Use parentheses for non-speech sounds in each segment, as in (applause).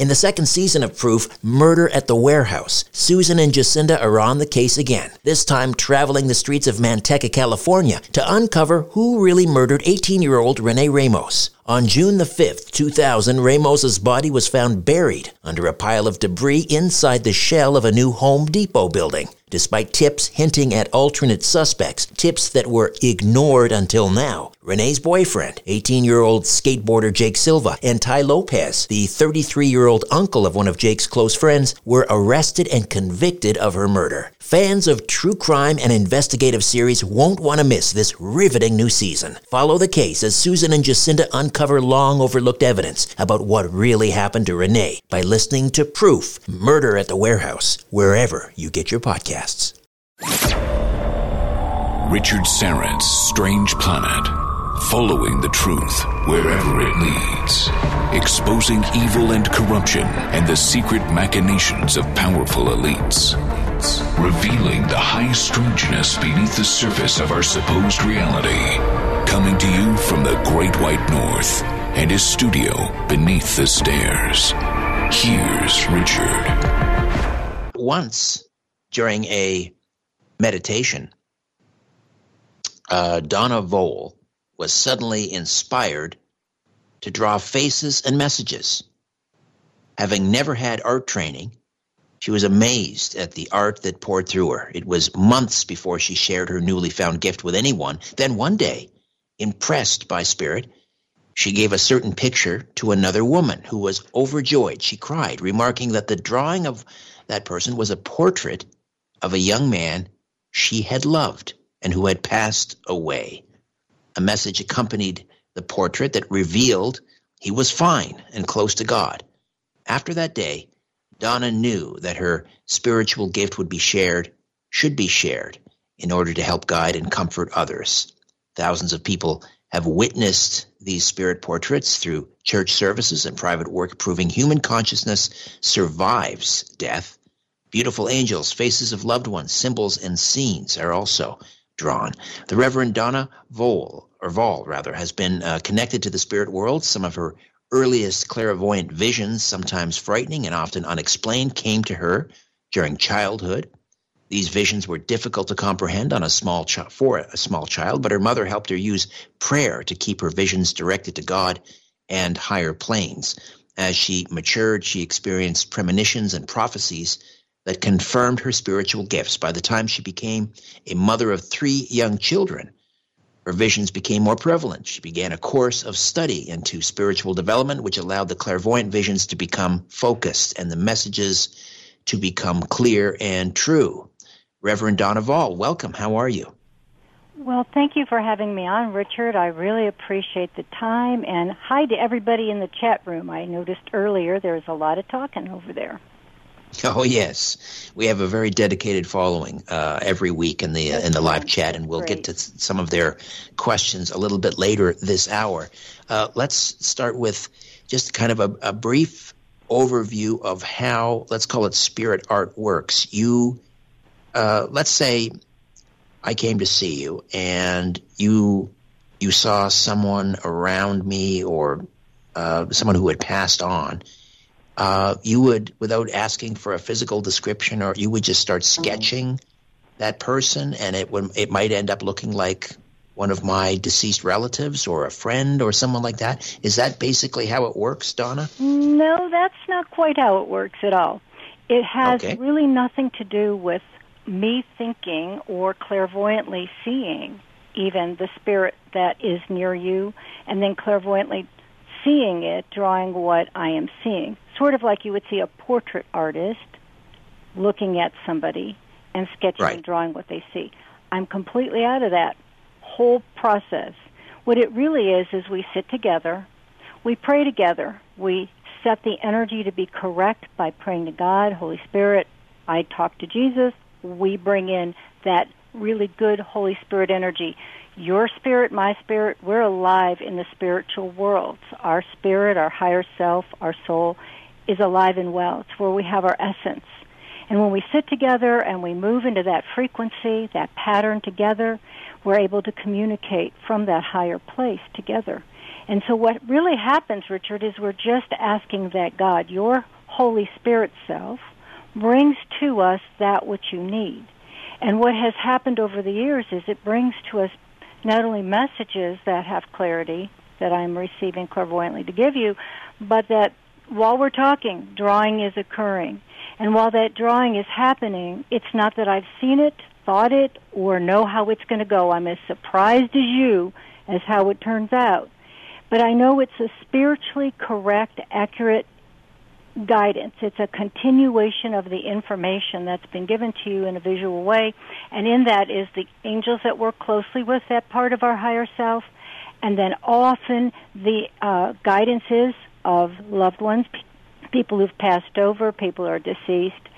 In the second season of Proof, Murder at the Warehouse, Susan and Jacinda are on the case again, this time traveling the streets of Manteca, California to uncover who really murdered 18 year old Renee Ramos. On June the 5th, 2000, Ramos's body was found buried under a pile of debris inside the shell of a new Home Depot building. Despite tips hinting at alternate suspects, tips that were ignored until now, Renee's boyfriend, 18 year old skateboarder Jake Silva, and Ty Lopez, the 33 year old uncle of one of Jake's close friends, were arrested and convicted of her murder. Fans of true crime and investigative series won't want to miss this riveting new season. Follow the case as Susan and Jacinda uncover long overlooked evidence about what really happened to Renee by listening to Proof Murder at the Warehouse, wherever you get your podcasts. Richard Syrett's Strange Planet. Following the truth wherever it leads. Exposing evil and corruption and the secret machinations of powerful elites. Revealing the high strangeness beneath the surface of our supposed reality. Coming to you from the Great White North and his studio beneath the stairs. Here's Richard. Once during a meditation, uh, Donna Vole was suddenly inspired to draw faces and messages. Having never had art training, she was amazed at the art that poured through her. It was months before she shared her newly found gift with anyone. Then one day, impressed by spirit, she gave a certain picture to another woman who was overjoyed. She cried, remarking that the drawing of that person was a portrait of a young man she had loved and who had passed away. A message accompanied the portrait that revealed he was fine and close to God. After that day, Donna knew that her spiritual gift would be shared, should be shared, in order to help guide and comfort others. Thousands of people have witnessed these spirit portraits through church services and private work, proving human consciousness survives death. Beautiful angels, faces of loved ones, symbols, and scenes are also drawn. The Reverend Donna Vole, or Voll rather, has been uh, connected to the spirit world. Some of her earliest clairvoyant visions, sometimes frightening and often unexplained, came to her during childhood. These visions were difficult to comprehend on a small ch- for a small child, but her mother helped her use prayer to keep her visions directed to God and higher planes. As she matured, she experienced premonitions and prophecies that confirmed her spiritual gifts. By the time she became a mother of three young children, her visions became more prevalent. She began a course of study into spiritual development, which allowed the clairvoyant visions to become focused and the messages to become clear and true. Reverend Donna Voll, welcome. How are you? Well, thank you for having me on, Richard. I really appreciate the time. And hi to everybody in the chat room. I noticed earlier there's a lot of talking over there. (laughs) Oh yes, we have a very dedicated following uh, every week in the uh, in the live chat, and we'll Great. get to some of their questions a little bit later this hour. Uh, let's start with just kind of a, a brief overview of how let's call it spirit art works. You, uh, let's say, I came to see you, and you you saw someone around me or uh, someone who had passed on uh, you would, without asking for a physical description, or you would just start sketching that person, and it would it might end up looking like one of my deceased relatives or a friend or someone like that. Is that basically how it works, Donna? No, that's not quite how it works at all. It has Okay. really nothing to do with me thinking or clairvoyantly seeing even the spirit that is near you and then clairvoyantly seeing it, drawing what I am seeing. Sort of like you would see a portrait artist looking at somebody and sketching Right. and drawing what they see. I'm completely out of that whole process. What it really is is we sit together, we pray together, we set the energy to be correct by praying to God, Holy Spirit. I talk to Jesus. We bring in that really good Holy Spirit energy. Your spirit, my spirit, we're alive in the spiritual worlds. Our spirit, our higher self, our soul is alive and well. It's where we have our essence. And when we sit together and we move into that frequency, that pattern together, we're able to communicate from that higher place together. And so what really happens, Richard, is we're just asking that God, your Holy Spirit self, brings to us that which you need. And what has happened over the years is it brings to us not only messages that have clarity that I'm receiving clairvoyantly to give you, but that while we're talking, drawing is occurring. And while that drawing is happening, it's not that I've seen it, thought it, or know how it's going to go. I'm as surprised as you as how it turns out. But I know it's a spiritually correct, accurate guidance. It's a continuation of the information that's been given to you in a visual way. And in that is the angels that work closely with that part of our higher self. And then often the uh, guidances of loved ones, pe- people who've passed over, people who are deceased,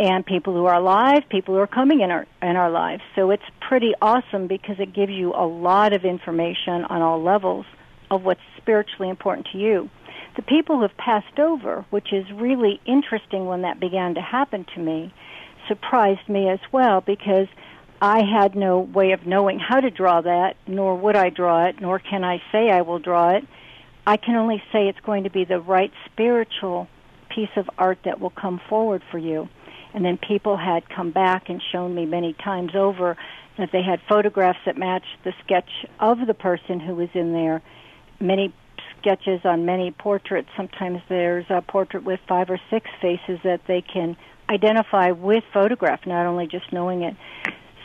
and people who are alive, people who are coming in our in our lives. So it's pretty awesome because it gives you a lot of information on all levels of what's spiritually important to you. The people who have passed over, which is really interesting when that began to happen to me, surprised me as well because I had no way of knowing how to draw that, nor would I draw it, nor can I say I will draw it. I can only say it's going to be the right spiritual piece of art that will come forward for you. And then people had come back and shown me many times over that they had photographs that matched the sketch of the person who was in there. Many sketches on many portraits. Sometimes there's a portrait with five or six faces that they can identify with photograph, not only just knowing it.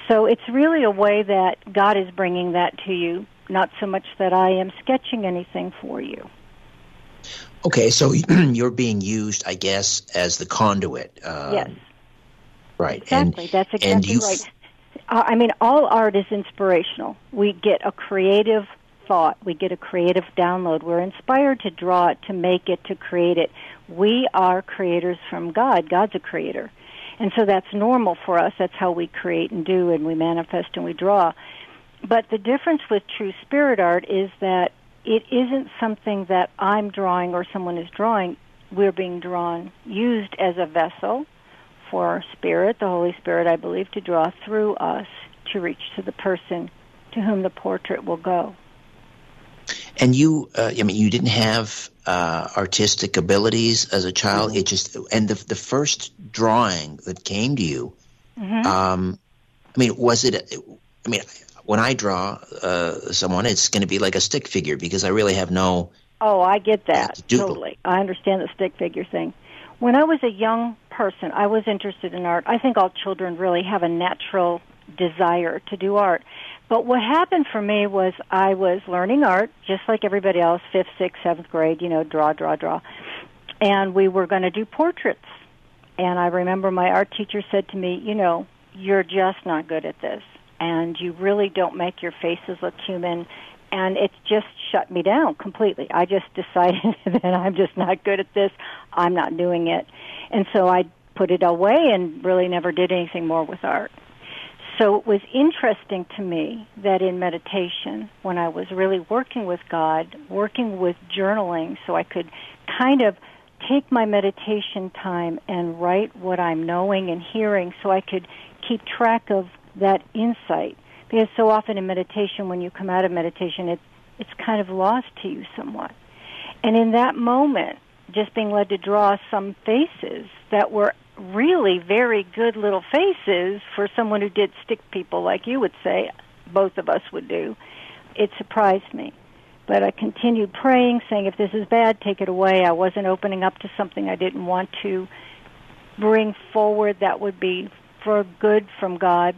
So it's really a way that God is bringing that to you, not so much that I am sketching anything for you. Okay, so (clears throat) you're being used, I guess, as the conduit. Um, yes, Right. exactly. And, That's and exactly you, right. Uh, I mean, all art is inspirational. We get a creative thought, we get a creative download. We're inspired to draw it, to make it, to create it. We are creators from God. God's a creator. And so that's normal for us. That's how we create and do, and we manifest and we draw. But the difference with true spirit art is that it isn't something that I'm drawing or someone is drawing. We're being drawn, used as a vessel for spirit, the Holy Spirit, I believe, to draw through us to reach to the person to whom the portrait will go. And you, uh, I mean, you didn't have uh, artistic abilities as a child. Mm-hmm. It just, and the the first drawing that came to you, Mm-hmm. um, I mean, was it? I mean, when I draw uh, someone, it's going to be like a stick figure because I really have no. Oh, I get that Doodle. totally. I understand the stick figure thing. When I was a young person, I was interested in art. I think all children really have a natural desire to do art. But what happened for me was I was learning art just like everybody else, fifth, sixth, seventh grade, you know, draw, draw, draw. And we were going to do portraits. And I remember my art teacher said to me, you know, you're just not good at this. And you really don't make your faces look human. And it just shut me down completely. I just (laughs) decided that I'm just not good at this. I'm not doing it. And so I put it away and really never did anything more with art. So it was interesting to me that in meditation, when I was really working with God, working with journaling, so I could kind of take my meditation time and write what I'm knowing and hearing so I could keep track of that insight. Because so often in meditation, when you come out of meditation, it, it's kind of lost to you somewhat. And in that moment, just being led to draw some faces that were really very good little faces for someone who did stick people like you would say both of us would do. It surprised me. But i continued praying saying if this is bad take it away. I wasn't opening up to something i didn't want to bring forward that would be for good from god.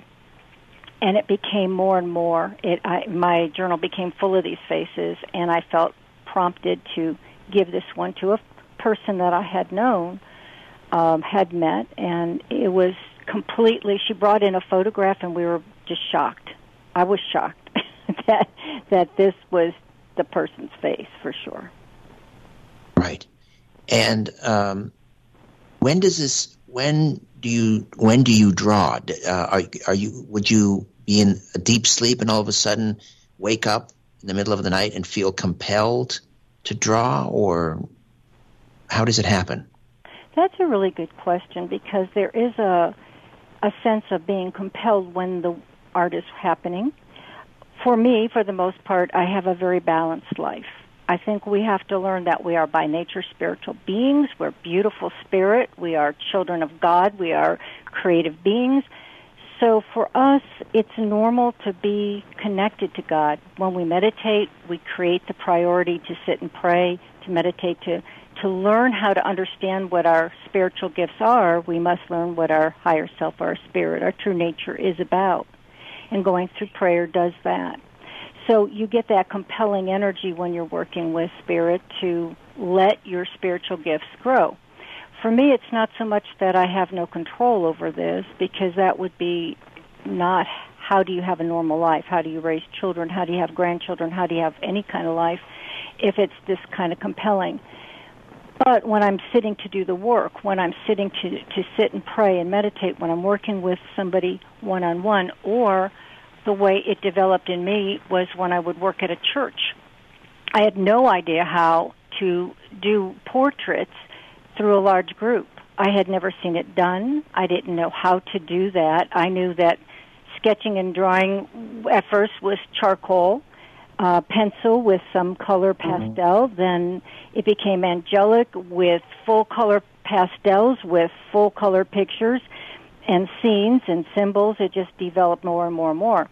And it became more and more. It I, my journal became full of these faces and i felt prompted to give this one to a person that i had known um, had met, and it was completely. She brought in a photograph, and we were just shocked. I was shocked (laughs) that that this was the person's face for sure. Right, and um, when does this? When do you? When do you draw? Uh, are are you? Would you be in a deep sleep and all of a sudden wake up in the middle of the night and feel compelled to draw, or how does it happen? That's a really good question because there is a a sense of being compelled when the art is happening. For me, for the most part, I have a very balanced life. I think we have to learn that we are by nature spiritual beings. We're beautiful spirit. We are children of God. We are creative beings. So for us, it's normal to be connected to God. When we meditate, we create the priority to sit and pray, to meditate, to to learn how to understand what our spiritual gifts are, we must learn what our higher self, our spirit, our true nature is about. And going through prayer does that. So you get that compelling energy when you're working with spirit to let your spiritual gifts grow. For me, it's not so much that I have no control over this because that would be not how do you have a normal life? How do you raise children? How do you have grandchildren? How do you have any kind of life if it's this kind of compelling? But when I'm sitting to do the work, when I'm sitting to, to sit and pray and meditate, when I'm working with somebody one on one, or the way it developed in me was when I would work at a church. I had no idea how to do portraits through a large group. I had never seen it done. I didn't know how to do that. I knew that sketching and drawing at first was charcoal uh, pencil with some color mm-hmm. pastel. Mm-hmm. Then it became angelic with full color pastels with full color pictures and scenes and symbols. It just developed more and more and more.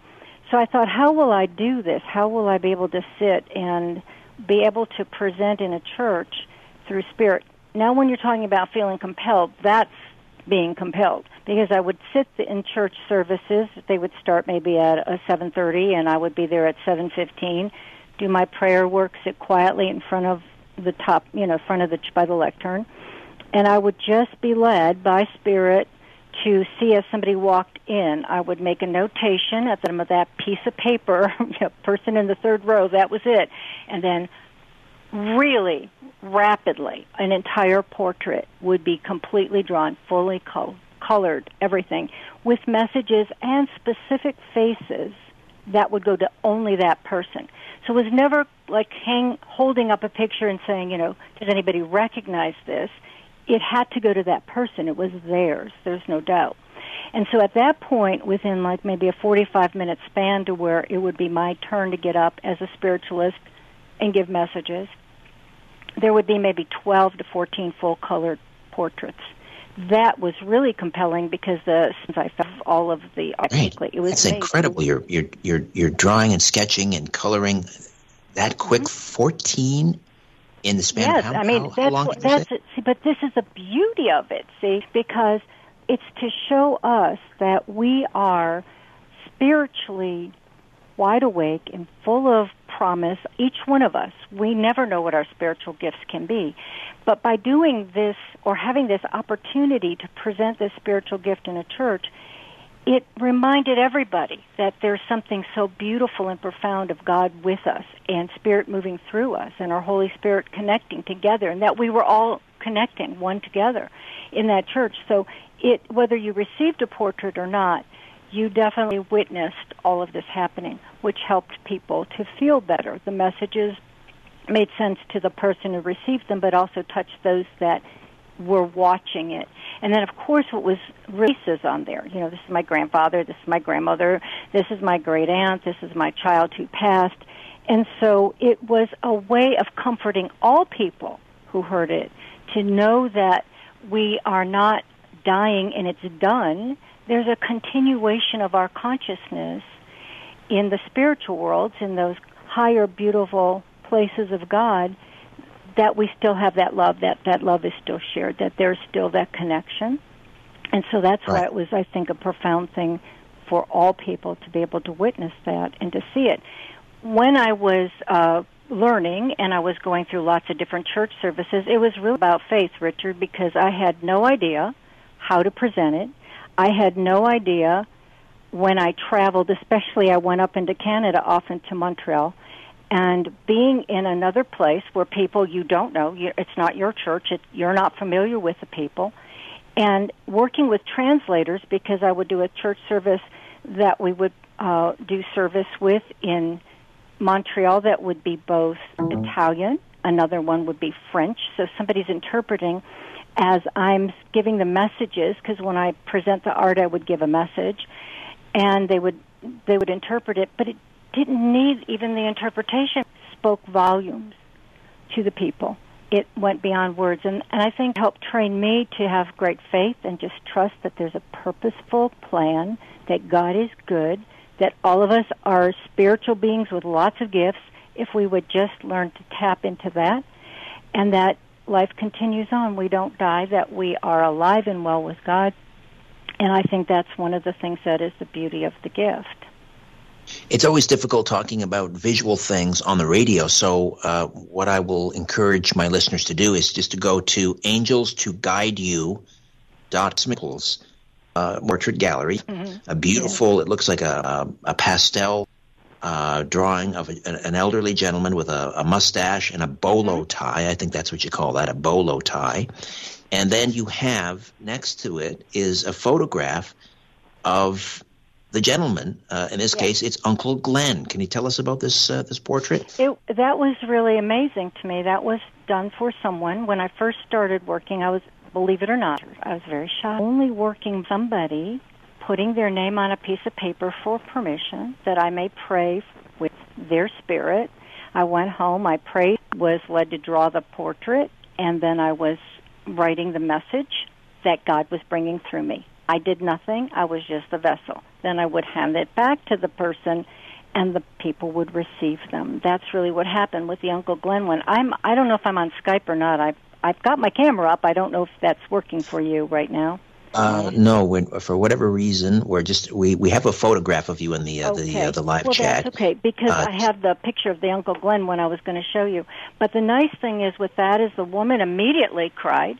So I thought, how will I do this? How will I be able to sit and be able to present in a church through spirit? Now, when you're talking about feeling compelled, that's being compelled because I would sit in church services. They would start maybe at uh, a 7:30, and I would be there at 7:15. Do my prayer work, sit quietly in front of the top, you know, front of the by the lectern, and I would just be led by Spirit to see as somebody walked in. I would make a notation at the bottom of that piece of paper, (laughs) you know, person in the third row. That was it, and then really rapidly an entire portrait would be completely drawn, fully col- colored, everything, with messages and specific faces that would go to only that person. So it was never like hang, holding up a picture and saying, you know, does anybody recognize this? It had to go to that person. It was theirs. There's no doubt. And so at that point, within like maybe a 45 minute span to where it would be my turn to get up as a spiritualist and give messages, there would be maybe 12 to 14 full colored portraits. That was really compelling because the since I found all of the artistically, right. it was That's incredible. You're you're you're you're drawing and sketching and coloring that quick. Mm-hmm. 14 in the span. Yes, how, I mean how, that's how that's it. See, but this is the beauty of it. See, because it's to show us that we are spiritually wide awake and full of promise, each one of us. We never know what our spiritual gifts can be. But by doing this or having this opportunity to present this spiritual gift in a church, it reminded everybody that there's something so beautiful and profound of God with us and Spirit moving through us and our Holy Spirit connecting together and that we were all connecting one together in that church. So it, whether you received a portrait or not, you definitely witnessed all of this happening, which helped people to feel better. The messages made sense to the person who received them, but also touched those that were watching it. And then, of course, what was races on there. You know, this is my grandfather, this is my grandmother, this is my great aunt, this is my child who passed. And so it was a way of comforting all people who heard it to know that we are not dying and it's done. There's a continuation of our consciousness in the spiritual worlds, in those higher, beautiful places of God that we still have that love, that that love is still shared, that there's still that connection. And so that's right. why it was, I think, a profound thing for all people to be able to witness that and to see it. When I was uh, learning and I was going through lots of different church services, it was really about faith, Richard, because I had no idea how to present it. I had no idea when I traveled, especially I went up into Canada, often to Montreal. And being in another place where people you don't know, it's not your church, it, you're not familiar with the people, and working with translators because I would do a church service that we would uh, do service with in Montreal that would be both Italian, another one would be French, so somebody's interpreting as I'm giving the messages because when I present the art I would give a message and they would they would interpret it but it didn't need even the interpretation, spoke volumes to the people. It went beyond words. And, and I think helped train me to have great faith and just trust that there's a purposeful plan, that God is good, that all of us are spiritual beings with lots of gifts if we would just learn to tap into that, and that life continues on. We don't die, that we are alive and well with God. And I think that's one of the things that is the beauty of the gift. It's always difficult talking about visual things on the radio. So, uh, what I will encourage my listeners to do is just to go to angels to guide you dot uh, portrait gallery. Mm-hmm. A beautiful, yeah. it looks like a, a, a pastel uh, drawing of a, an elderly gentleman with a, a, mustache and a bolo mm-hmm. tie. I think that's what you call that, a bolo tie. And then you have next to it is a photograph of the gentleman. Uh, in this yes. case, it's Uncle Glenn. Can you tell us about this uh, this portrait? It, that was really amazing to me. That was done for someone when I first started working. I was, believe it or not, I was very shy. Only working somebody putting their name on a piece of paper for permission that I may pray with their spirit. I went home. I prayed. Was led to draw the portrait, and then I was writing the message that God was bringing through me. I did nothing. I was just a vessel. Then I would hand it back to the person and the people would receive them. That's really what happened with the Uncle Glenn one. I'm I don't know if I'm on Skype or not. I've I've got my camera up. I don't know if that's working for you right now. Uh, no, when, for whatever reason, we're just we, we have a photograph of you in the uh, okay. the uh, the live well, chat. That's okay because uh, I have the picture of the Uncle Glenn when I was going to show you. But the nice thing is with that is the woman immediately cried,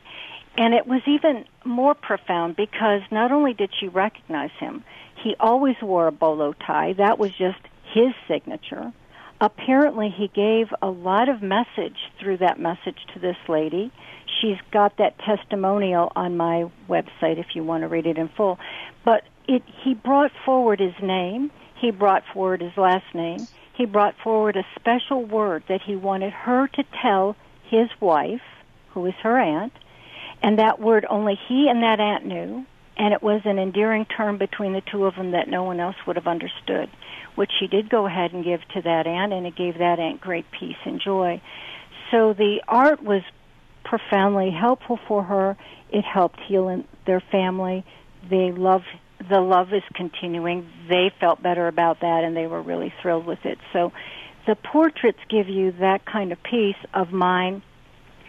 and it was even more profound because not only did she recognize him, he always wore a bolo tie. That was just his signature. Apparently, he gave a lot of message through that message to this lady. She's got that testimonial on my website if you want to read it in full. But it, he brought forward his name. He brought forward his last name. He brought forward a special word that he wanted her to tell his wife, who is her aunt, and that word only he and that aunt knew, and it was an endearing term between the two of them that no one else would have understood, which she did go ahead and give to that aunt, and it gave that aunt great peace and joy. So the art was profoundly helpful for her. It helped heal their family. They love the love is continuing. They felt better about that, and they were really thrilled with it. So the portraits give you that kind of peace of mind.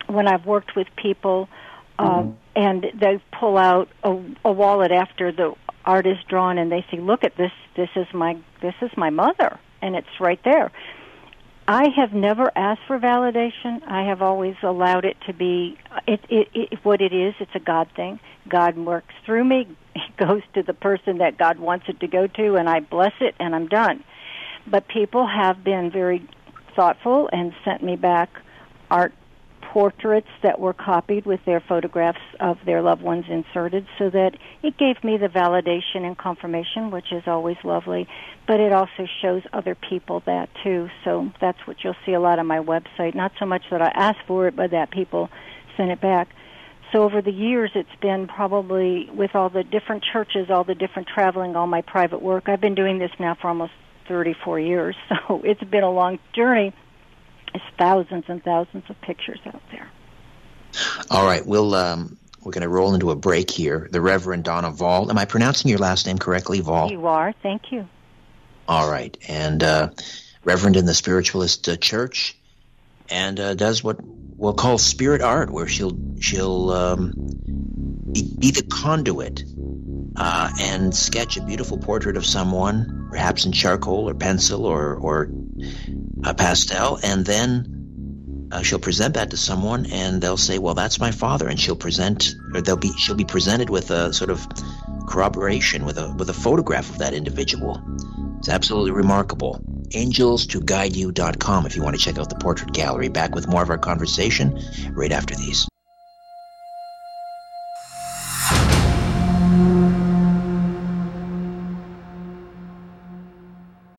When I've worked with people um, and they pull out a, a wallet after the art is drawn and they say, "Look at this. This is my this is my mother," and it's right there. I have never asked for validation. I have always allowed it to be it, it, it, what it is. It's a God thing. God works through me. (laughs) It goes to the person that God wants it to go to, and I bless it, and I'm done. But people have been very thoughtful and sent me back art portraits that were copied with their photographs of their loved ones inserted so that it gave me the validation and confirmation, which is always lovely, but it also shows other people that too. So that's what you'll see a lot on my website. Not so much that I ask for it, but that people send it back. So over the years, it's been probably with all the different churches, all the different traveling, all my private work. I've been doing this now for almost 34 years, (laughs) so it's been a long journey there's thousands and thousands of pictures out there. All right, we'll um, we're going to roll into a break here. The Reverend Donna Voll. Am I pronouncing your last name correctly, Voll? You are. Thank you. All right, and uh, Reverend in the Spiritualist uh, Church, and uh, does what we'll call spirit art, where she'll she'll um, be the conduit uh, and sketch a beautiful portrait of someone, perhaps in charcoal or pencil or or a pastel, and then uh, she'll present that to someone, and they'll say, "Well, that's my father," and she'll present, or they'll be, she'll be presented with a sort of corroboration with a with a photograph of that individual. It's absolutely remarkable. AngelsToGuideYou.com if you want to check out the portrait gallery. Back with more of our conversation right after these.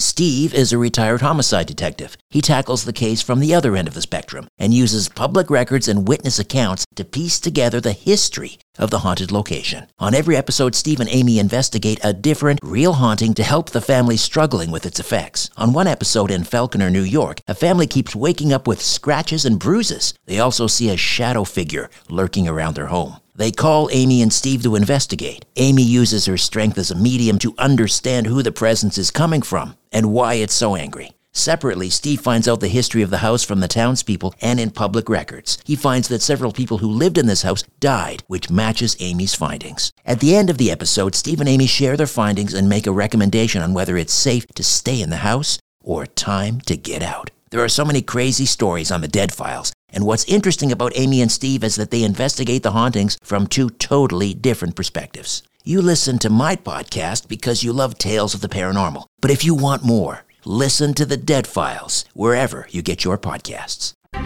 Steve is a retired homicide detective. He tackles the case from the other end of the spectrum and uses public records and witness accounts to piece together the history of the haunted location. On every episode, Steve and Amy investigate a different, real haunting to help the family struggling with its effects. On one episode in Falconer, New York, a family keeps waking up with scratches and bruises. They also see a shadow figure lurking around their home. They call Amy and Steve to investigate. Amy uses her strength as a medium to understand who the presence is coming from and why it's so angry. Separately, Steve finds out the history of the house from the townspeople and in public records. He finds that several people who lived in this house died, which matches Amy's findings. At the end of the episode, Steve and Amy share their findings and make a recommendation on whether it's safe to stay in the house or time to get out. There are so many crazy stories on the Dead Files, and what's interesting about Amy and Steve is that they investigate the hauntings from two totally different perspectives. You listen to my podcast because you love tales of the paranormal. But if you want more, listen to the Dead Files wherever you get your podcasts. I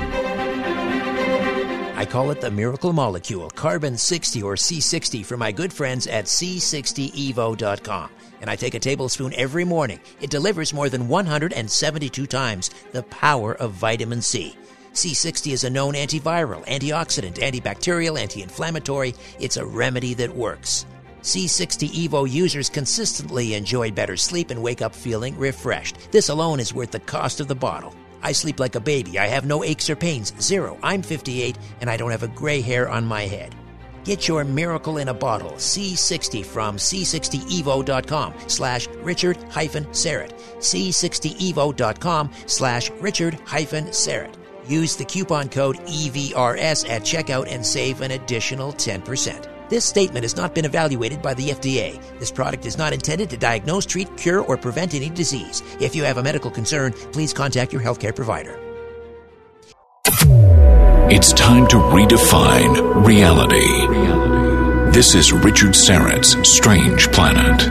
call it the miracle molecule, carbon 60 or C60 for my good friends at C60evo.com. And I take a tablespoon every morning. It delivers more than 172 times the power of vitamin C. C60 is a known antiviral, antioxidant, antibacterial, anti inflammatory. It's a remedy that works. C60 Evo users consistently enjoy better sleep and wake up feeling refreshed. This alone is worth the cost of the bottle. I sleep like a baby. I have no aches or pains. Zero. I'm 58 and I don't have a gray hair on my head. Get your miracle in a bottle, C60 from C60evo.com slash Richard hyphen Syrett. C60evo.com slash Richard hyphen Syrett. Use the coupon code EVRS at checkout and save an additional 10%. This statement has not been evaluated by the FDA. This product is not intended to diagnose, treat, cure, or prevent any disease. If you have a medical concern, please contact your healthcare provider. It's time to redefine reality. This is Richard Syrett's Strange Planet.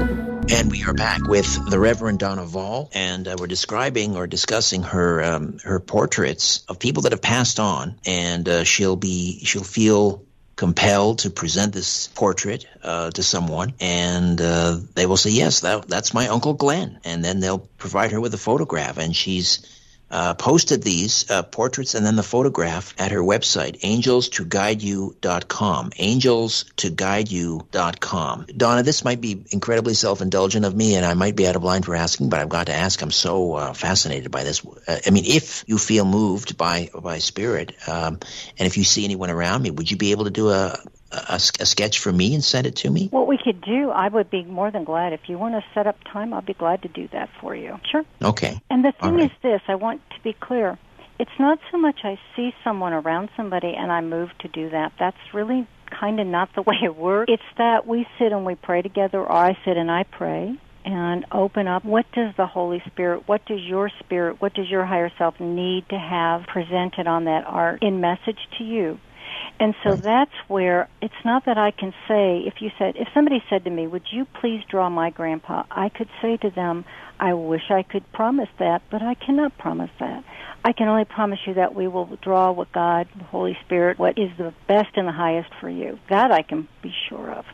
And we are back with the Reverend Donna Voll, and uh, we're describing or discussing her um, her portraits of people that have passed on, and uh, she'll be she'll feel compelled to present this portrait uh, to someone, and uh, they will say, "Yes, that, that's my uncle Glenn," and then they'll provide her with a photograph, and she's uh, posted these uh, portraits and then the photograph at her website, angelstoguideyou.com. Angelstoguideyou.com. Donna, this might be incredibly self indulgent of me, and I might be out of line for asking, but I've got to ask. I'm so uh, fascinated by this. Uh, I mean, if you feel moved by by spirit, um, and if you see anyone around me, would you be able to do a a, a, sketch for me and send it to me? What we could do, I would be more than glad. If you want to set up time, I'll be glad to do that for you. Sure. Okay. And the thing right. is this I want to be clear. It's not so much I see someone around somebody and I move to do that. That's really kind of not the way it works. It's that we sit and we pray together, or I sit and I pray and open up what does the Holy Spirit, what does your spirit, what does your higher self need to have presented on that art in message to you? And so that's where it's not that I can say, if you said, if somebody said to me, would you please draw my grandpa? I could say to them, I wish I could promise that, but I cannot promise that. I can only promise you that we will draw what God, the Holy Spirit, what is the best and the highest for you. That I can be sure of.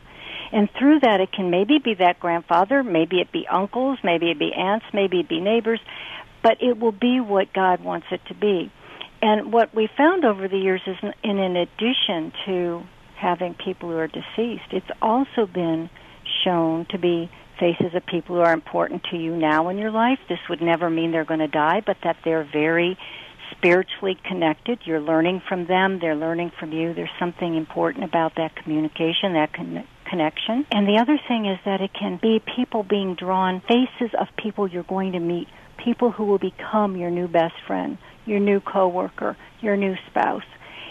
And through that, it can maybe be that grandfather, maybe it be uncles, maybe it be aunts, maybe it be neighbors, but it will be what God wants it to be. And what we found over the years is, in, in addition to having people who are deceased, it's also been shown to be faces of people who are important to you now in your life. This would never mean they're going to die, but that they're very spiritually connected. You're learning from them, they're learning from you. There's something important about that communication, that con- connection. And the other thing is that it can be people being drawn, faces of people you're going to meet, people who will become your new best friend your new coworker, your new spouse.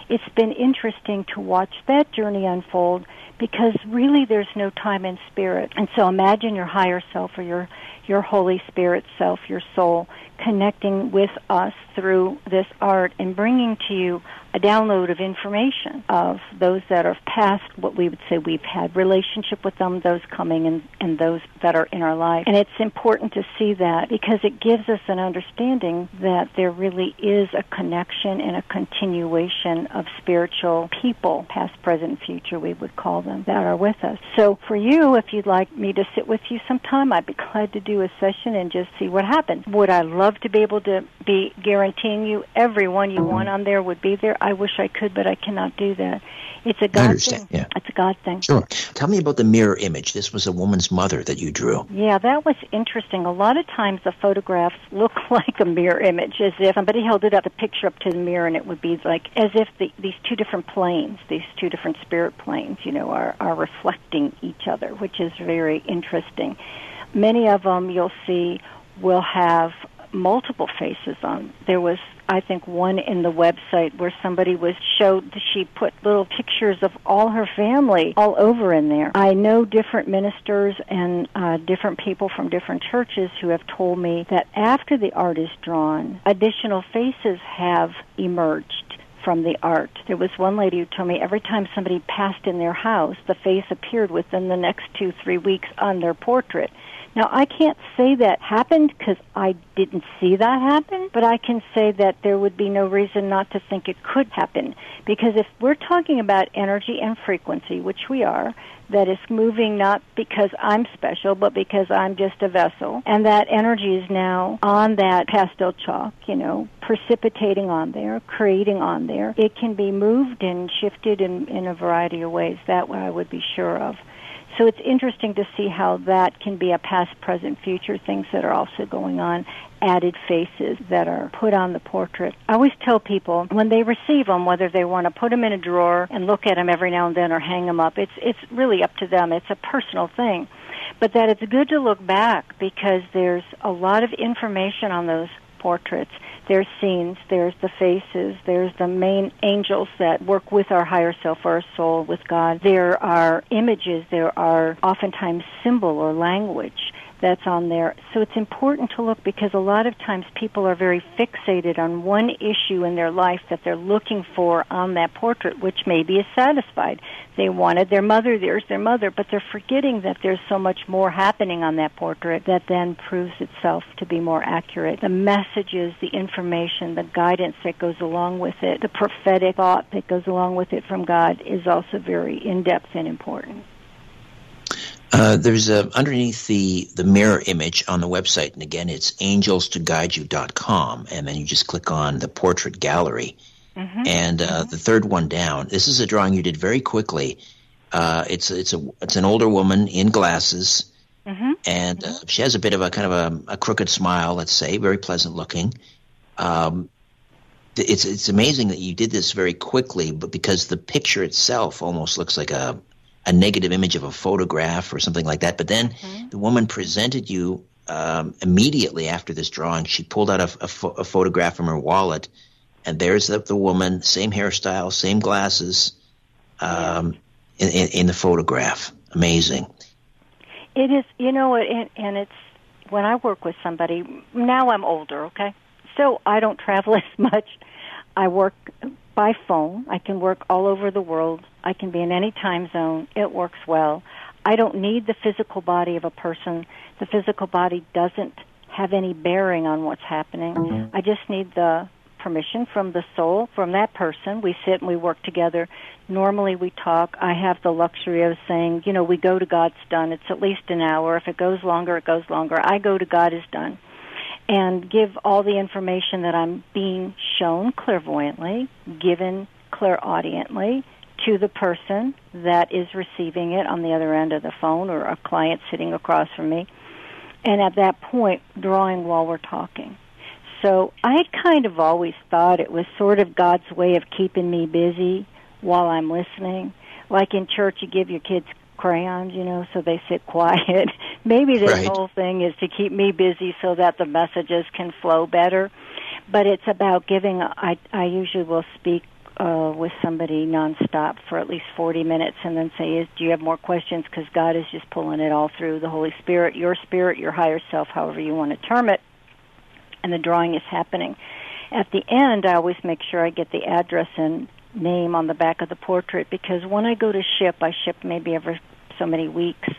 It's been interesting to watch that journey unfold because really there's no time in spirit. And so imagine your higher self or your your Holy Spirit self, your soul, connecting with us through this art and bringing to you a download of information of those that are past what we would say we've had relationship with them, those coming and, and those that are in our life. And it's important to see that because it gives us an understanding that there really is a connection and a continuation of spiritual people, past, present, future, we would call them, that are with us. So for you, if you'd like me to sit with you sometime, I'd be glad to do a session and just see what happens. Would I love to be able to be guaranteeing you everyone you want on there would be there? I wish I could, but I cannot do that. It's a God thing. Yeah. It's a God thing. Sure. Tell me about the mirror image. This was a woman's mother that you drew. Yeah, that was interesting. A lot of times the photographs look (laughs) like a mirror image, as if somebody held it up, the picture up to the mirror, and it would be like as if the, these two different planes, these two different spirit planes, you know, are, are reflecting each other, which is very interesting. Many of them you'll see will have multiple faces on. There was I think one in the website where somebody was showed she put little pictures of all her family all over in there. I know different ministers and uh, different people from different churches who have told me that after the art is drawn, additional faces have emerged from the art. There was one lady who told me every time somebody passed in their house, the face appeared within the next two, three weeks on their portrait. Now, I can't say that happened because I didn't see that happen, but I can say that there would be no reason not to think it could happen. Because if we're talking about energy and frequency, which we are, that is moving not because I'm special, but because I'm just a vessel, and that energy is now on that pastel chalk, you know, precipitating on there, creating on there. It can be moved and shifted in, in a variety of ways. That I would be sure of. So it's interesting to see how that can be a past, present, future, things that are also going on, added faces that are put on the portrait. I always tell people when they receive them, whether they want to put them in a drawer and look at them every now and then or hang them up, it's, it's really up to them. It's a personal thing. But that it's good to look back because there's a lot of information on those portraits there's scenes, there's the faces, there's the main angels that work with our higher self, our soul, with God. There are images, there are oftentimes symbol or language that's on there. So it's important to look because a lot of times people are very fixated on one issue in their life that they're looking for on that portrait, which maybe is satisfied. They wanted their mother, there's their mother, but they're forgetting that there's so much more happening on that portrait that then proves itself to be more accurate. The messages, the information, the guidance that goes along with it, the prophetic thought that goes along with it from God is also very in-depth and important. Uh, there's a, underneath the, the mirror image on the website, and again, it's angels to guide angelstoguideyou.com, and then you just click on the portrait gallery. Mm-hmm. And uh, mm-hmm. the third one down, this is a drawing you did very quickly. Uh, it's it's a it's an older woman in glasses, mm-hmm. and uh, she has a bit of a kind of a, a, crooked smile, let's say, very pleasant looking. Um, it's it's amazing that you did this very quickly, but because the picture itself almost looks like a a negative image of a photograph or something like that. But then mm-hmm. the woman presented you um, immediately after this drawing. She pulled out a, a, fo- a photograph from her wallet, and there's the, the, woman, same hairstyle, same glasses, um, in, in, in, the photograph. Amazing. It is, you know, and, and it's when I work with somebody. Now I'm older, okay, so I don't travel (laughs) as much. I work by phone. I can work all over the world. I can be in any time zone. It works well. I don't need the physical body of a person. The physical body doesn't have any bearing on what's happening. Mm-hmm. I just need the permission from the soul, from that person. We sit and we work together. Normally we talk. I have the luxury of saying, you know, we go to God's done. It's at least an hour. If it goes longer, it goes longer. I go to God is done and give all the information that I'm being shown clairvoyantly, given clairaudiently to the person that is receiving it on the other end of the phone or a client sitting across from me. And at that point, drawing while we're talking. So I kind of always thought it was sort of God's way of keeping me busy while I'm listening. Like in church, you give your kids crayons, you know, so they sit (laughs) quiet. Maybe this right. whole thing is to keep me busy so that the messages can flow better. But it's about giving. I I usually will speak uh, with somebody nonstop for at least 40 minutes and then say, Do you have more questions? Because God is just pulling it all through the Holy Spirit, your spirit, your higher self, however you want to term it. And the drawing is happening. At the end, I always make sure I get the address and name on the back of the portrait because when I go to ship, I ship maybe every so many weeks.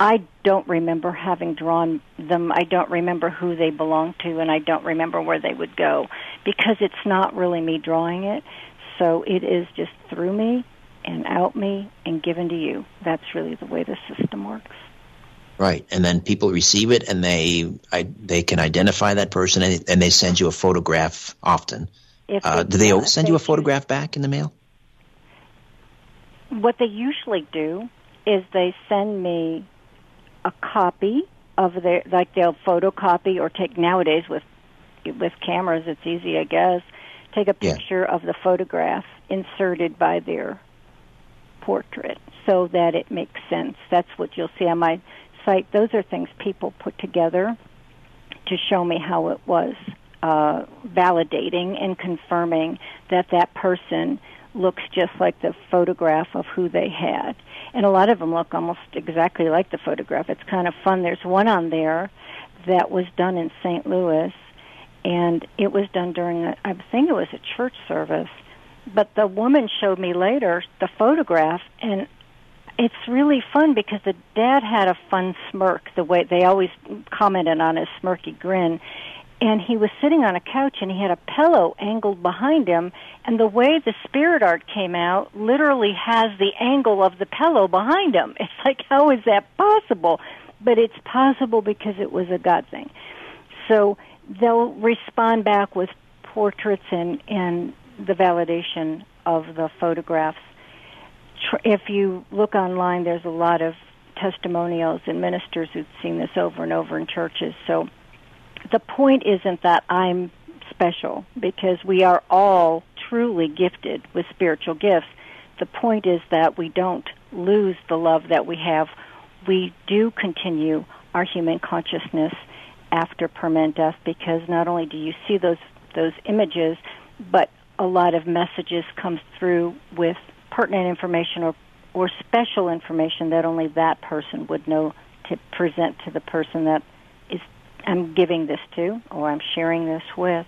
I don't remember having drawn them. I don't remember who they belong to, and I don't remember where they would go because it's not really me drawing it. So it is just through me and out me and given to you. That's really the way the system works. Right, and then people receive it, and they I, they can identify that person, and, and they send you a photograph often. Uh, do they always send you a photograph back in the mail? What they usually do is they send me a copy of their like they'll photocopy or take nowadays with with cameras it's easy I guess take a picture yeah. of the photograph inserted by their portrait so that it makes sense. That's what you'll see on my site. Those are things people put together to show me how it was uh, validating and confirming that that person looks just like the photograph of who they had. And a lot of them look almost exactly like the photograph. It's kind of fun. There's one on there that was done in St. Louis, and it was done during, a, I think it was a church service. But the woman showed me later the photograph, and it's really fun because the dad had a fun smirk. The way they always commented on his smirky grin, and he was sitting on a couch and he had a pillow angled behind him and the way the spirit art came out literally has the angle of the pillow behind him it's like how is that possible but it's possible because it was a god thing so they'll respond back with portraits and and the validation of the photographs if you look online there's a lot of testimonials and ministers who've seen this over and over in churches so the point isn't that I'm special because we are all truly gifted with spiritual gifts. The point is that we don't lose the love that we have. We do continue our human consciousness after permanent death because not only do you see those those images, but a lot of messages come through with pertinent information or or special information that only that person would know to present to the person that I'm giving this to or I'm sharing this with.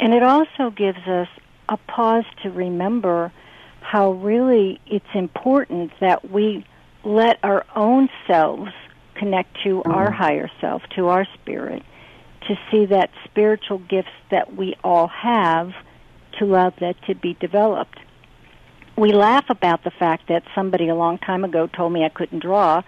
And it also gives us a pause to remember how really it's important that we let our own selves connect to our mm-hmm. higher self, to our spirit, to see that spiritual gifts that we all have to allow that to be developed. We laugh about the fact that somebody a long time ago told me I couldn't draw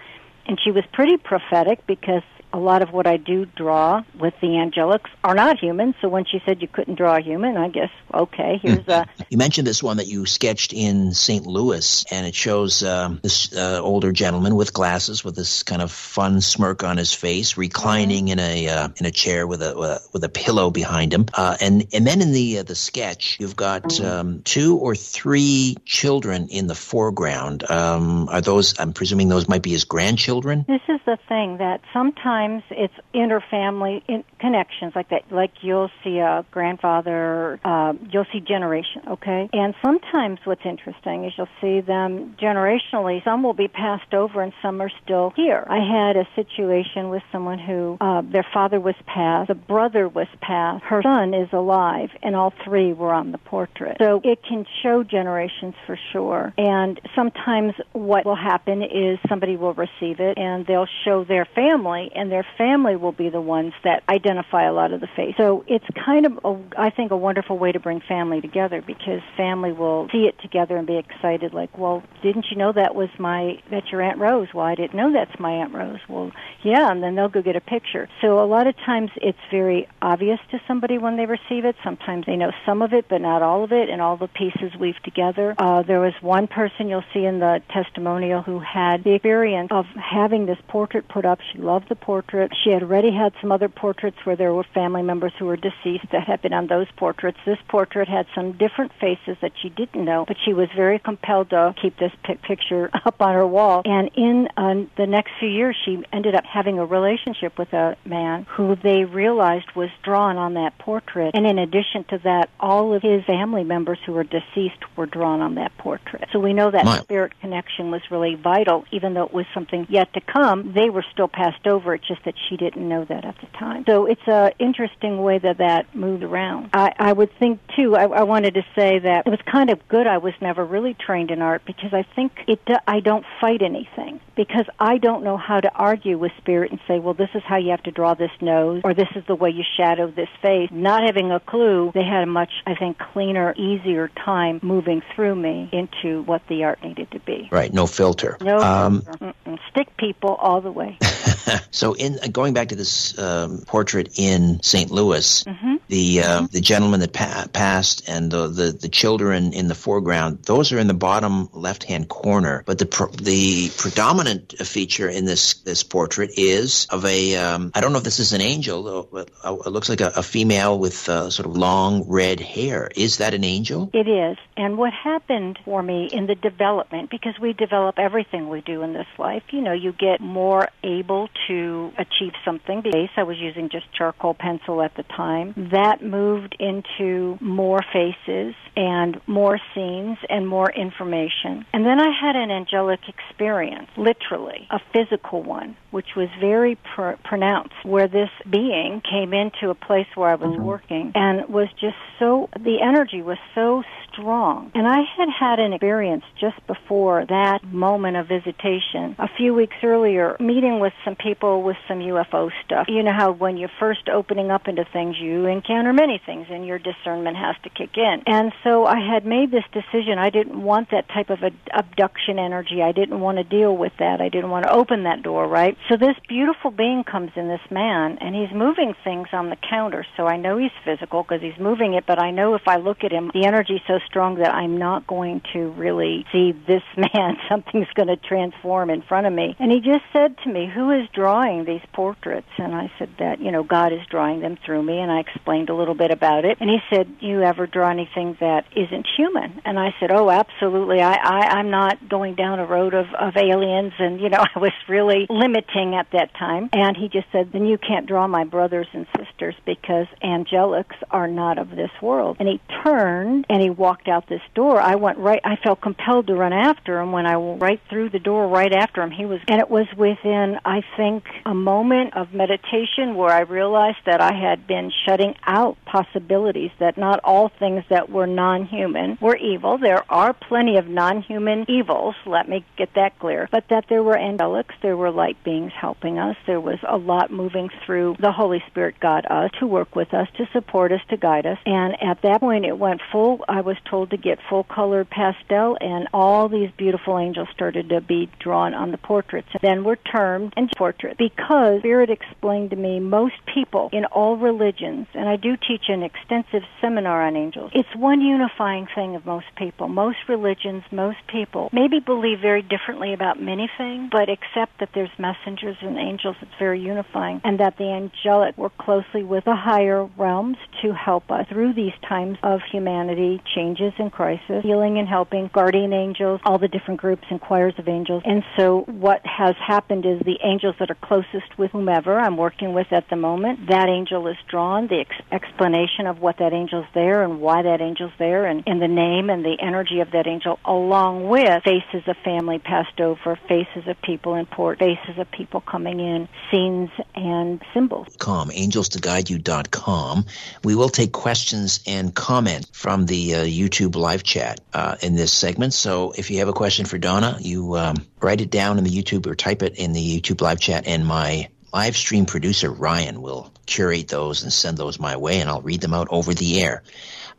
and she was pretty prophetic because a lot of what I do draw with the angelics are not human. So when she said you couldn't draw a human, I guess okay. Here's a. you mentioned this one that you sketched in St. Louis, and it shows um, this uh, older gentleman with glasses, with this kind of fun smirk on his face, reclining mm-hmm. in a uh, in a chair with a, with a, with a pillow behind him. Uh, and and then in the uh, the sketch, you've got um, two or three children in the foreground. Um, are those? I'm presuming those might be his grandchildren. This is the thing that sometimes sometimes it's interfamily in connections like that. Like you'll see a grandfather, uh, you'll see generation, okay? And sometimes what's interesting is you'll see them generationally. Some will be passed over and some are still here. I had a situation with someone who uh, their father was passed, the brother was passed, her son is alive, and all three were on the portrait. So it can show generations for sure. And sometimes what will happen is somebody will receive it and they'll show their family and their family will be the ones that identify a lot of the face. So it's kind of, a, I think, a wonderful way to bring family together because family will see it together and be excited. Like, well, didn't you know that was my that's your Aunt Rose? Well, I didn't know that's my Aunt Rose. Well, yeah, and then they'll go get a picture. So a lot of times it's very obvious to somebody when they receive it. Sometimes they know some of it, but not all of it, and all the pieces weave together. Uh, there was one person you'll see in the testimonial who had the experience of having this portrait put up. She loved the portrait portrait. She had already had some other portraits where there were family members who were deceased that had been on those portraits. This portrait had some different faces that she didn't know, but she was very compelled to keep this picture (laughs) up on her wall. And in uh, the next few years, she ended up having a relationship with a man who they realized was drawn on that portrait. And in addition to that, all of his family members who were deceased were drawn on that portrait. So we know that My. spirit connection was really vital, even though it was something yet to come. They were still passed over. It just that she didn't know that at the time. So it's a interesting way that that moved around. I, I would think too. I, I wanted to say that it was kind of good. I was never really trained in art because I think it. I don't fight anything because I don't know how to argue with spirit and say, well, this is how you have to draw this nose or this is the way you shadow this face. Not having a clue, they had a much, I think, cleaner, easier time moving through me into what the art needed to be. Right. No filter. No um, filter. Stick people all the way. (laughs) so in going back to this um, portrait in St. Louis, mm-hmm. the uh, mm-hmm. the gentleman that pa- passed and the, the, the children in the foreground, those are in the bottom left hand corner. But the the predominant feature in this this portrait is of a um, I don't know if this is an angel. But it looks like a, a female with uh, sort of long red hair. Is that an angel? It is. And what happened for me in the development, because we develop everything we do in this life, you know, you get more able to achieve something. Base, I was using just charcoal pencil at the time. That moved into more faces and more scenes and more information. And then I had an angelic experience, literally, a physical one, which was very pr- pronounced, where this being came into a place where I was mm-hmm. working and was just so, the energy was so strong. And I had had an experience just before that moment of visitation a few weeks earlier, meeting with some people with some UFO stuff. You know how when you're first opening up into things, you encounter many things and your discernment has to kick in. And so I had made this decision. I didn't want that type of abduction energy. I didn't want to deal with that. I didn't want to open that door, right? So this beautiful being comes in, this man, and he's moving things on the counter. So I know he's physical because he's moving it, but I know if I look at him, the energy's so strong that I'm not going to really see this (laughs) man. Something's going to transform in front of me. And he just said to me, Who is drawing these portraits? And I said that, you know, God is drawing them through me. And I explained a little bit about it. And he said, You ever draw anything that isn't human? And I said, Oh, absolutely. I, I, I'm not going down a road of, of aliens. And, you know, (laughs) I was really limiting at that time. And he just said, Then you can't draw my brothers and sisters because angelics are not of this world. And he turned and he walked out this door. I went right, I felt compelled to run after him when I went right through the door right after him. He was, and it was within, I think, a moment of meditation where I realized that I had been shutting out possibilities that not all things that were non-human were evil. There are plenty of non-human evils, let me get that clear, but that there were angelics, there were light beings helping us. There was a lot moving through the Holy Spirit God us to work with us, to support us, to guide us. And at that point it went full, I was told to get full color pastel and all these beautiful angels started to be drawn on the portraits. Then were termed and portraits because Spirit explained to me most people in all religions, and I do teach an extensive seminar on angels, it's one unifying thing of most people. Most religions, most people maybe believe very differently about many things, but accept that there's messengers and angels. It's very unifying, and that the angelic work closely with the higher realms to help us through these times of humanity, changes and crisis, healing and helping, guardian angels, all the different groups and choirs of angels. And so what has happened is the angels that are closest with whomever I'm working with at the moment, that angel is drawn, the ex- explanation of what that angel's there and why that angel's there and, and the name and the energy of that angel along with faces of family passed over, faces of people in port, faces of people coming in, scenes and symbols. Com, angelstoguideyou.com. We will take questions and comments from the uh, YouTube live chat uh, in this segment. So if you have a question for Donna, you um, write it down in the YouTube or type it in the YouTube live chat, and my live stream producer Ryan will curate those and send those my way, and I'll read them out over the air.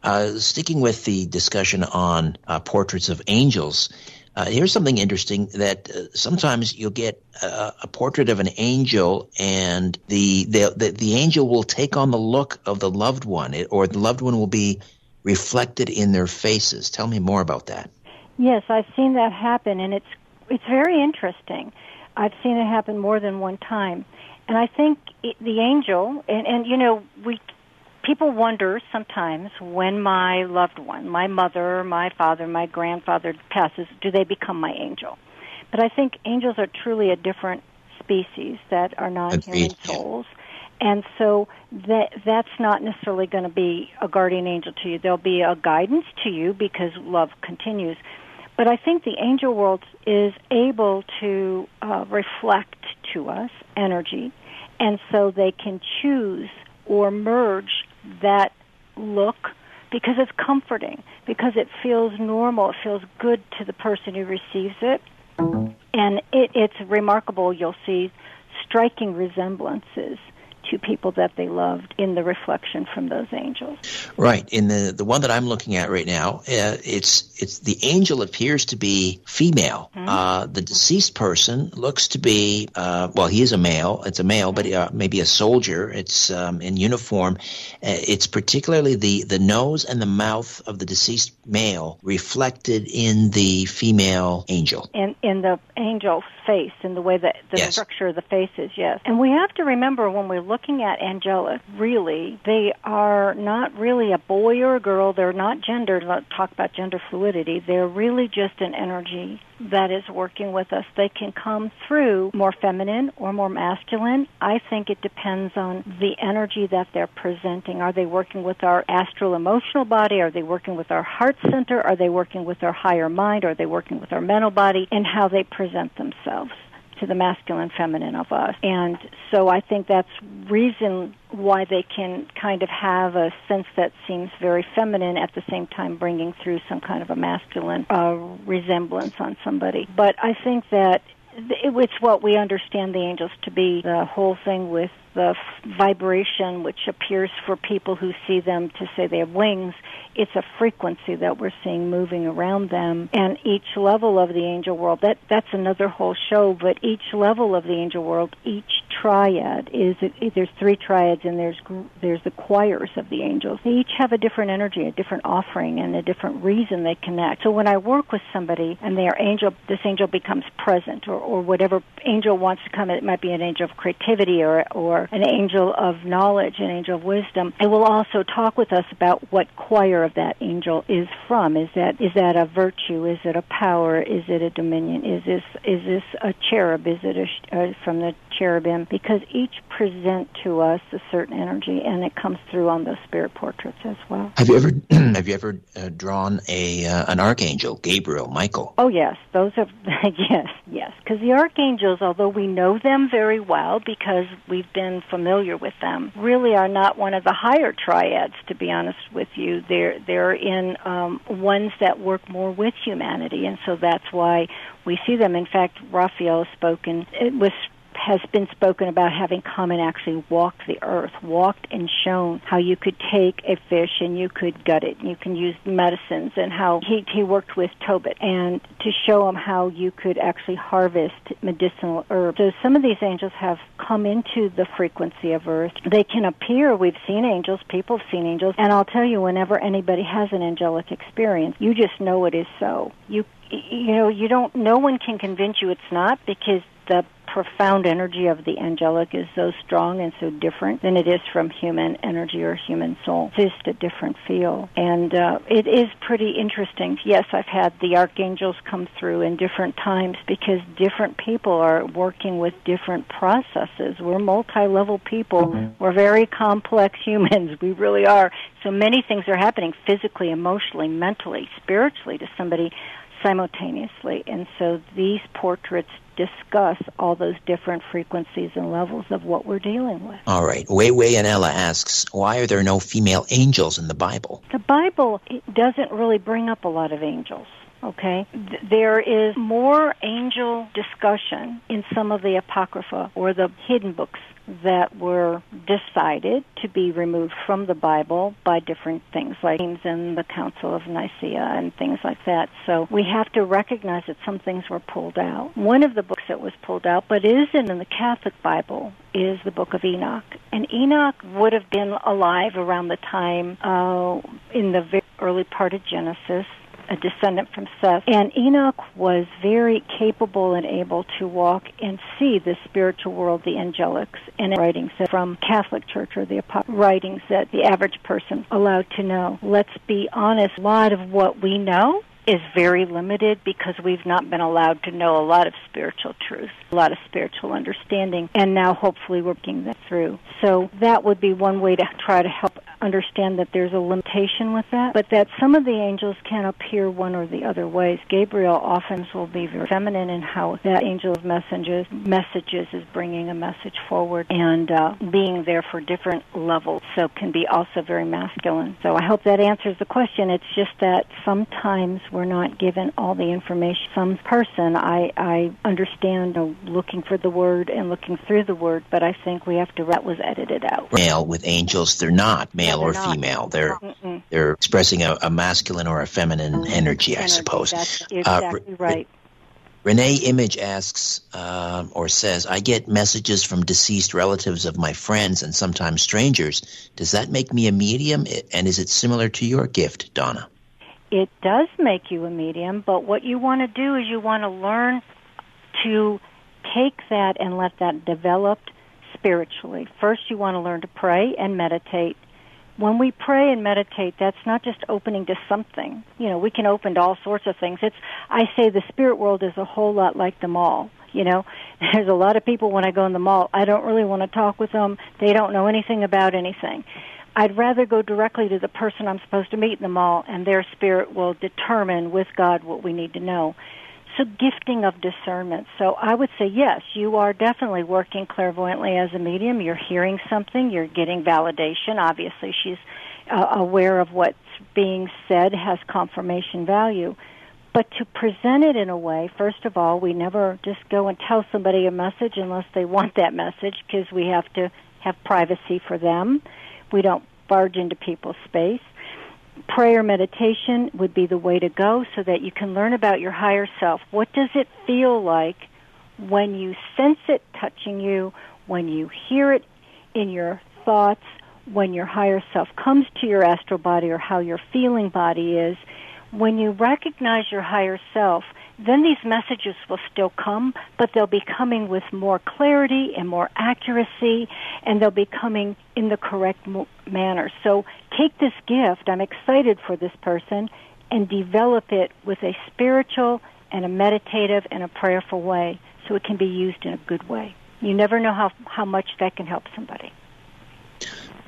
Uh, sticking with the discussion on uh, portraits of angels, uh, here's something interesting that uh, sometimes you'll get a, a, portrait of an angel, and the, the, the the angel will take on the look of the loved one, it, or the loved one will be reflected in their faces. Tell me more about that. Yes, I've seen that happen, and it's it's very interesting. I've seen it happen more than one time, and I think it, the angel, and and you know we people wonder sometimes when my loved one, my mother, my father, my grandfather passes, do they become my angel? But I think angels are truly a different species that are non-human souls. And so that that's not necessarily going to be a guardian angel to you. There'll be a guidance to you because love continues. But I think the angel world is able to uh, reflect to us energy, and so they can choose or merge that look because it's comforting, because it feels normal, it feels good to the person who receives it. And it, it's remarkable. You'll see striking resemblances to people that they loved in the reflection from those angels. Right. In the the one that I'm looking at right now, uh, it's it's the angel appears to be female. Mm-hmm. Uh, the deceased person looks to be uh, well, he is a male. It's a male, but uh, maybe a soldier. It's um, in uniform. Uh, it's particularly the the nose and the mouth of the deceased male reflected in the female angel. In in the angel face, in the way that the yes. structure of the face is. Yes. And we have to remember when we look looking at Angela, really, they are not really a boy or a girl. They're not gendered. Let's talk about gender fluidity. They're really just an energy that is working with us. They can come through more feminine or more masculine. I think it depends on the energy that they're presenting. Are they working with our astral emotional body? Are they working with our heart center? Are they working with our higher mind? Are they working with our mental body? And how they present themselves to the masculine feminine of us. And so I think that's reason why they can kind of have a sense that seems very feminine at the same time bringing through some kind of a masculine uh, resemblance on somebody. But I think that it's what we understand the angels to be. The whole thing with the vibration, which appears for people who see them to say they have wings, it's a frequency that we're seeing moving around them. And each level of the angel world, that that's another whole show. But each level of the angel world, each triad is there's three triads, and there's there's the choirs of the angels. They each have a different energy, a different offering, and a different reason they connect. So when I work with somebody and their angel, this angel becomes present, or or whatever angel wants to come, it might be an angel of creativity or or an angel of knowledge, an angel of wisdom. It will also talk with us about what choir of that angel is from. Is that is that a virtue? Is it a power? Is it a dominion? Is this is this a cherub? Is it a, uh, from the cherubim? because each present to us a certain energy, and it comes through on those spirit portraits as well. Have you ever (clears throat) have you ever uh, drawn a uh, an archangel, Gabriel, Michael? Oh yes, those are (laughs) yes, yes. Because the archangels, although we know them very well because we've been familiar with them, really are not one of the higher triads. To be honest with you, they're they're in um, ones that work more with humanity, and so that's why we see them. In fact, Raphael spoken. It was has been spoken about having come and actually walked the earth, walked and shown how you could take a fish and you could gut it, and you can use medicines, and how he he worked with Tobit and to show him how you could actually harvest medicinal herbs. So some of these angels have come into the frequency of earth. They can appear. We've seen angels. People have seen angels, and I'll tell you, whenever anybody has an angelic experience, you just know it is so. You you know you don't. No one can convince you it's not because the profound energy of the angelic is so strong and so different than it is from human energy or human soul. It's just a different feel. And uh, it is pretty interesting. Yes, I've had the archangels come through in different times because different people are working with different processes. We're multi-level people. Mm-hmm. We're very complex (laughs) humans. We really are. So many things are happening physically, emotionally, mentally, spiritually to somebody simultaneously. And so these portraits discuss all those different frequencies and levels of what we're dealing with. All right. Wei Wei and Ella asks, why are there no female angels in the Bible? The Bible doesn't really bring up a lot of angels. Okay? There is more angel discussion in some of the Apocrypha or the hidden books that were decided to be removed from the Bible by different things like things in the Council of Nicaea and things like that. So we have to recognize that some things were pulled out. One of the books that was pulled out, but isn't in the Catholic Bible, is the book of Enoch. And Enoch would have been alive around the time uh, in the very early part of Genesis a descendant from Seth. And Enoch was very capable and able to walk and see the spiritual world, the angelics, and writings from Catholic Church or the writings that the average person allowed to know. Let's be honest, a lot of what we know is very limited because we've not been allowed to know a lot of spiritual truth, a lot of spiritual understanding, and now hopefully we're working that through. So that would be one way to try to help understand that there's a limitation with that, but that some of the angels can appear one or the other ways. Gabriel often will be very feminine in how that angel's messages messages is bringing a message forward and uh, being there for different levels, so can be also very masculine. So I hope that answers the question. It's just that sometimes we're not given all the information. Some person, I I understand uh, looking for the word and looking through the word, but I think we have to that was edited out. Male with angels, they're not male male or not. female. They're Mm-mm. they're expressing a, a, masculine or a feminine energy, I suppose. That's uh, exactly uh, right. Renee Image asks uh, or says, I get messages from deceased relatives of my friends and sometimes strangers. Does that make me a medium? And is it similar to your gift, Donna? It does make you a medium, but what you want to do is you want to learn to take that and let that develop spiritually. First, you want to learn to pray and meditate when we pray and meditate, that's not just opening to something. You know, we can open to all sorts of things. It's, I say the spirit world is a whole lot like the mall. You know, (laughs) there's a lot of people when I go in the mall, I don't really want to talk with them. They don't know anything about anything. I'd rather go directly to the person I'm supposed to meet in the mall and their spirit will determine with God what we need to know a gifting of discernment. So I would say yes, you are definitely working clairvoyantly as a medium. You're hearing something, you're getting validation. Obviously, she's uh, aware of what's being said, has confirmation value. But to present it in a way, first of all, we never just go and tell somebody a message unless they want that message because we have to have privacy for them. We don't barge into people's space prayer meditation would be the way to go so that you can learn about your higher self. What does it feel like when you sense it touching you, when you hear it in your thoughts, when your higher self comes to your astral body or how your feeling body is? When you recognize your higher self, then these messages will still come, but they'll be coming with more clarity and more accuracy, and they'll be coming in the correct manner. So take this gift, I'm excited for this person, and develop it with a spiritual and a meditative and a prayerful way so it can be used in a good way. You never know how, how much that can help somebody.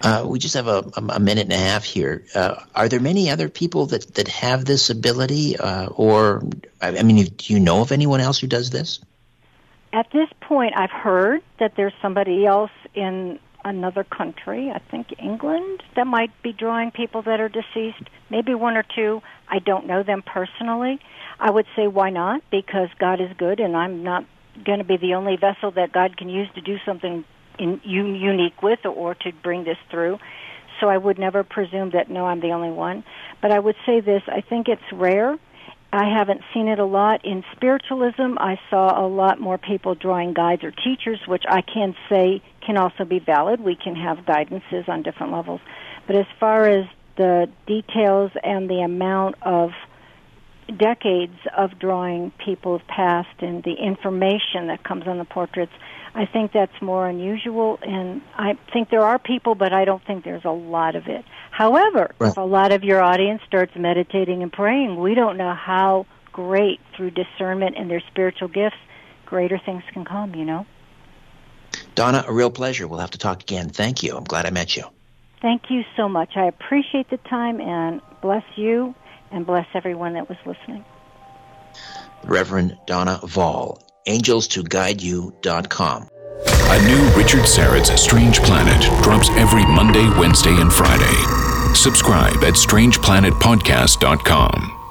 Uh, we just have a, a, minute and a half here. Uh, are there many other people that, that have this ability, uh, or I mean, do you know of anyone else who does this? At this point, I've heard that there's somebody else in another country, I think England, that might be drawing people that are deceased. Maybe one or two. I don't know them personally. I would say why not? Because God is good, and I'm not going to be the only vessel that God can use to do something in, unique with or, to bring this through. So I would never presume that no, I'm the only one. But I would say this: I think it's rare. I haven't seen it a lot in spiritualism. I saw a lot more people drawing guides or teachers, which I can say can also be valid. We can have guidances on different levels. But as far as the details and the amount of decades of drawing people past and the information that comes on the portraits, I think that's more unusual, and I think there are people, but I don't think there's a lot of it. However, if a lot of your audience starts meditating and praying, we don't know how great through discernment and their spiritual gifts, greater things can come, you know? Donna, a real pleasure. We'll have to talk again. Thank you. I'm glad I met you. Thank you so much. I appreciate the time and bless you and bless everyone that was listening. Reverend Donna Voll, angelstoguideyou.com. A new Richard Syrett's Strange Planet drops every Monday, Wednesday, and Friday. Subscribe at strangeplanetpodcast.com.